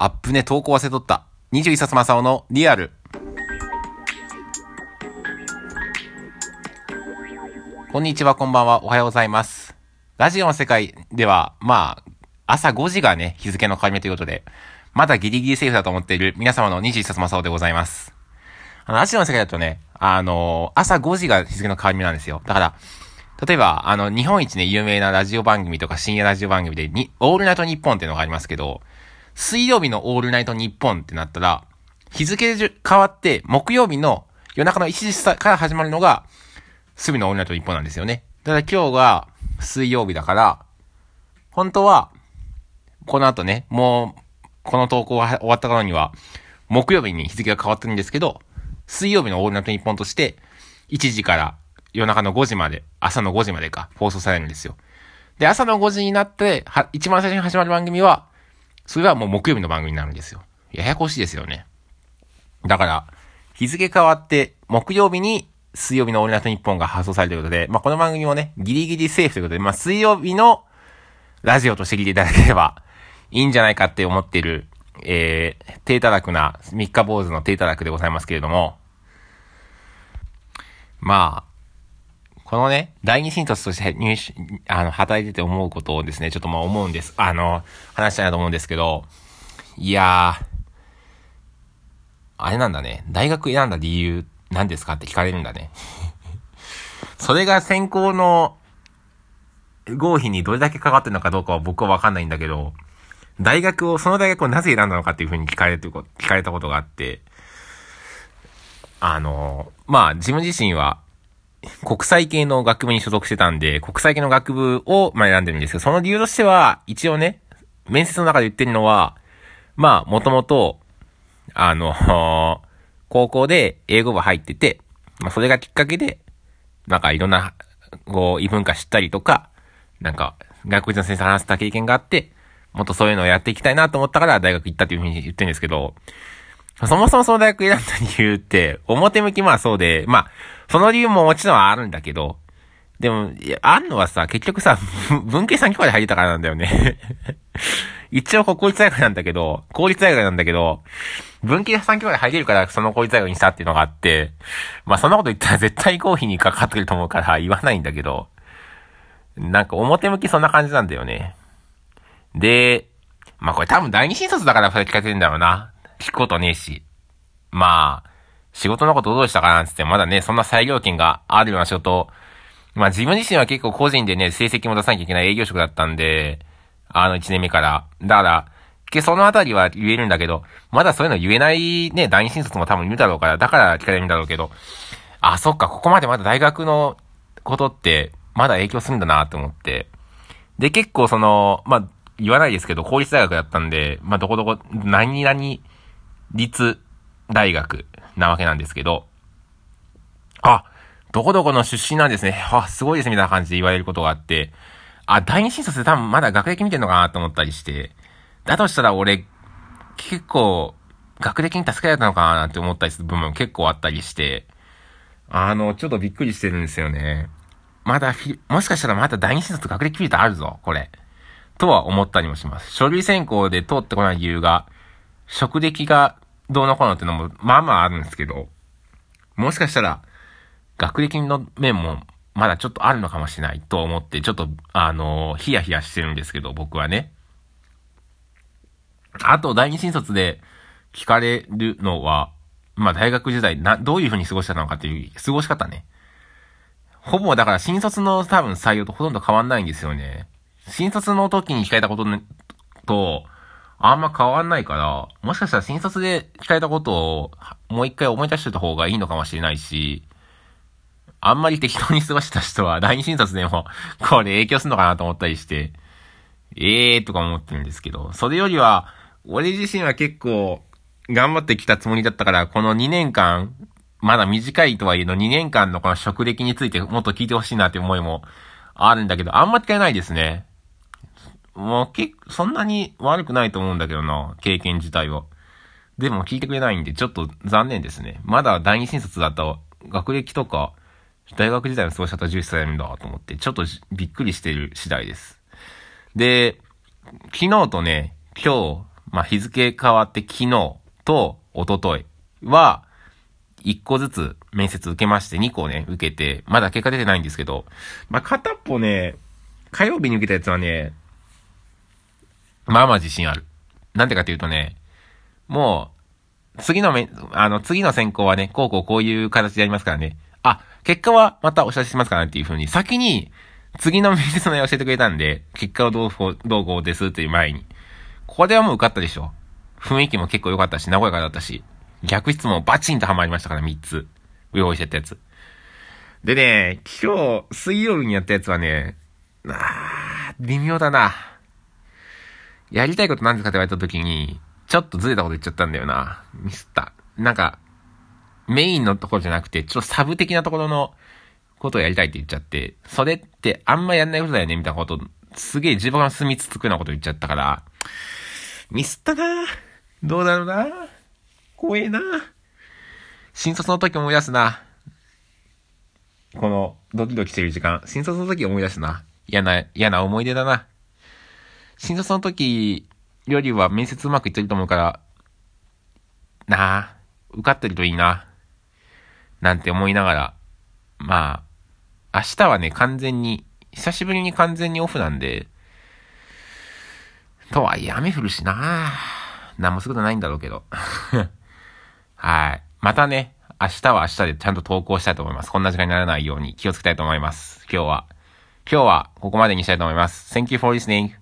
アップね、投稿忘れとった。21冊正雄のリアル。こんにちは、こんばんは、おはようございます。ラジオの世界では、まあ、朝5時がね、日付の変わり目ということで、まだギリギリセーフだと思っている皆様の21冊正雄でございます。あの、ラジオの世界だとね、あのー、朝5時が日付の変わり目なんですよ。だから、例えば、あの、日本一ね、有名なラジオ番組とか深夜ラジオ番組で、に、オールナイトニッポンっていうのがありますけど、水曜日のオールナイトニッポンってなったら、日付で変わって、木曜日の夜中の1時から始まるのが、すぐのオールナイトニッポンなんですよね。ただ今日が水曜日だから、本当は、この後ね、もう、この投稿が終わった頃には、木曜日に日付が変わってるんですけど、水曜日のオールナイトニッポンとして、1時から夜中の5時まで、朝の5時までか、放送されるんですよ。で、朝の5時になって、は、一番最初に始まる番組は、それはもう木曜日の番組になるんですよ。ややこしいですよね。だから、日付変わって、木曜日に水曜日のオールナイトニッポンが発送されるということで、まあ、この番組もね、ギリギリセーフということで、まあ、水曜日のラジオとして聞いていただければいいんじゃないかって思っている、えー、低たらくな、三日坊主の低たらくでございますけれども、まあ、このね、第二新卒として入手、あの、働いてて思うことをですね、ちょっとまあ思うんです。あの、話したいなと思うんですけど、いやー、あれなんだね。大学選んだ理由、何ですかって聞かれるんだね。それが専攻の合否にどれだけかかってるのかどうかは僕はわかんないんだけど、大学を、その大学をなぜ選んだのかっていうふうに聞かれる、聞かれたことがあって、あの、まあ、自分自身は、国際系の学部に所属してたんで、国際系の学部を、まあ、選んでるんですけど、その理由としては、一応ね、面接の中で言ってるのは、まあ、もともと、あの、高校で英語部入ってて、まあ、それがきっかけで、なんかいろんな、こう、異文化知ったりとか、なんか、外国人の先生と話した経験があって、もっとそういうのをやっていきたいなと思ったから大学行ったっていうふうに言ってるんですけど、そもそもその大学選んだ理由って、表向きまあそうで、まあ、その理由ももちろんあるんだけど、でも、あんのはさ、結局さ、文系3教科で入れたからなんだよね 一応国立大学なんだけど、公立大学なんだけど、文系3教科で入れるからその公立大学にしたっていうのがあって、まあそんなこと言ったら絶対合否にかかってると思うから言わないんだけど、なんか表向きそんな感じなんだよね。で、まあこれ多分第二新卒だからそれ聞かれてるんだろうな。聞くことねえし。まあ、仕事のことどうしたかなってって、まだね、そんな裁量権があるような仕事、まあ自分自身は結構個人でね、成績も出さなきゃいけない営業職だったんで、あの1年目から。だから、けそのあたりは言えるんだけど、まだそういうの言えないね、第二新卒も多分いるだろうから、だから聞かれるんだろうけど、あ、そっか、ここまでまだ大学のことって、まだ影響するんだなと思って。で、結構その、まあ、言わないですけど、公立大学だったんで、まあ、どこどこ、何々立大学なわけなんですけど、あ、どこどこの出身なんですね。あ、すごいですみたいな感じで言われることがあって、あ、第二新卒で多分まだ学歴見てんのかなと思ったりして、だとしたら俺、結構、学歴に助けられたのかなって思ったりする部分結構あったりして、あの、ちょっとびっくりしてるんですよね。まだもしかしたらまだ第二新卒学歴フィルターあるぞ、これ。とは思ったりもします。書類選考で通ってこない理由が、職歴がどうのこうのってのも、まあまああるんですけど、もしかしたら、学歴の面も、まだちょっとあるのかもしれないと思って、ちょっと、あのヒヤヒヤしてるんですけど、僕はね。あと、第二新卒で聞かれるのは、まあ大学時代、な、どういう風に過ごしたのかっていう、過ごし方ね。ほぼだから新卒の多分採用とほとんど変わんないんですよね。新卒の時に聞かれたことと、あんま変わんないから、もしかしたら新卒で聞かれたことをもう一回思い出してた方がいいのかもしれないし、あんまり適当に過ごした人は 第二新卒でもこれ影響するのかなと思ったりして、ええーとか思ってるんですけど、それよりは、俺自身は結構頑張ってきたつもりだったから、この2年間、まだ短いとはいえの2年間のこの職歴についてもっと聞いてほしいなって思いもあるんだけど、あんま聞かれないですね。もう結、そんなに悪くないと思うんだけどな、経験自体は。でも聞いてくれないんで、ちょっと残念ですね。まだ第二新卒だと、学歴とか、大学時代の過ごし方重視されるんだと思って、ちょっとびっくりしてる次第です。で、昨日とね、今日まあ、日付変わって昨日と一昨日は、1個ずつ面接受けまして、2個ね、受けて、まだ結果出てないんですけど、まあ、片っぽね、火曜日に受けたやつはね、まあまあ自信ある。なんでかっていうとね、もう、次のめ、あの、次の選考はね、こうこうこういう形でやりますからね。あ、結果はまたお知らせしますからっていう風に、先に、次の面接の内容教えてくれたんで、結果をどうこう、どうこうですっていう前に。ここではもう受かったでしょ。雰囲気も結構良かったし、和やかだったし、逆質問バチンとハマりましたから、3つ。用意してたやつ。でね、今日、水曜日にやったやつはね、あ、微妙だな。やりたいこと何ですかって言われた時に、ちょっとずれたこと言っちゃったんだよな。ミスった。なんか、メインのところじゃなくて、ちょっとサブ的なところのことをやりたいって言っちゃって、それってあんまやんないことだよね、みたいなこと、すげえ自分が住みつつくようなこと言っちゃったから、ミスったなどうだろうな怖えな新卒の時思い出すな。この、ドキドキしてる時間。新卒の時思い出すな。嫌な、嫌な思い出だな。新卒の時よりは面接うまくいってると思うから、なあ、受かってるといいな。なんて思いながら、まあ、明日はね、完全に、久しぶりに完全にオフなんで、とはいえ雨降るしな何もすることないんだろうけど。はい。またね、明日は明日でちゃんと投稿したいと思います。こんな時間にならないように気をつけたいと思います。今日は。今日はここまでにしたいと思います。Thank you for listening.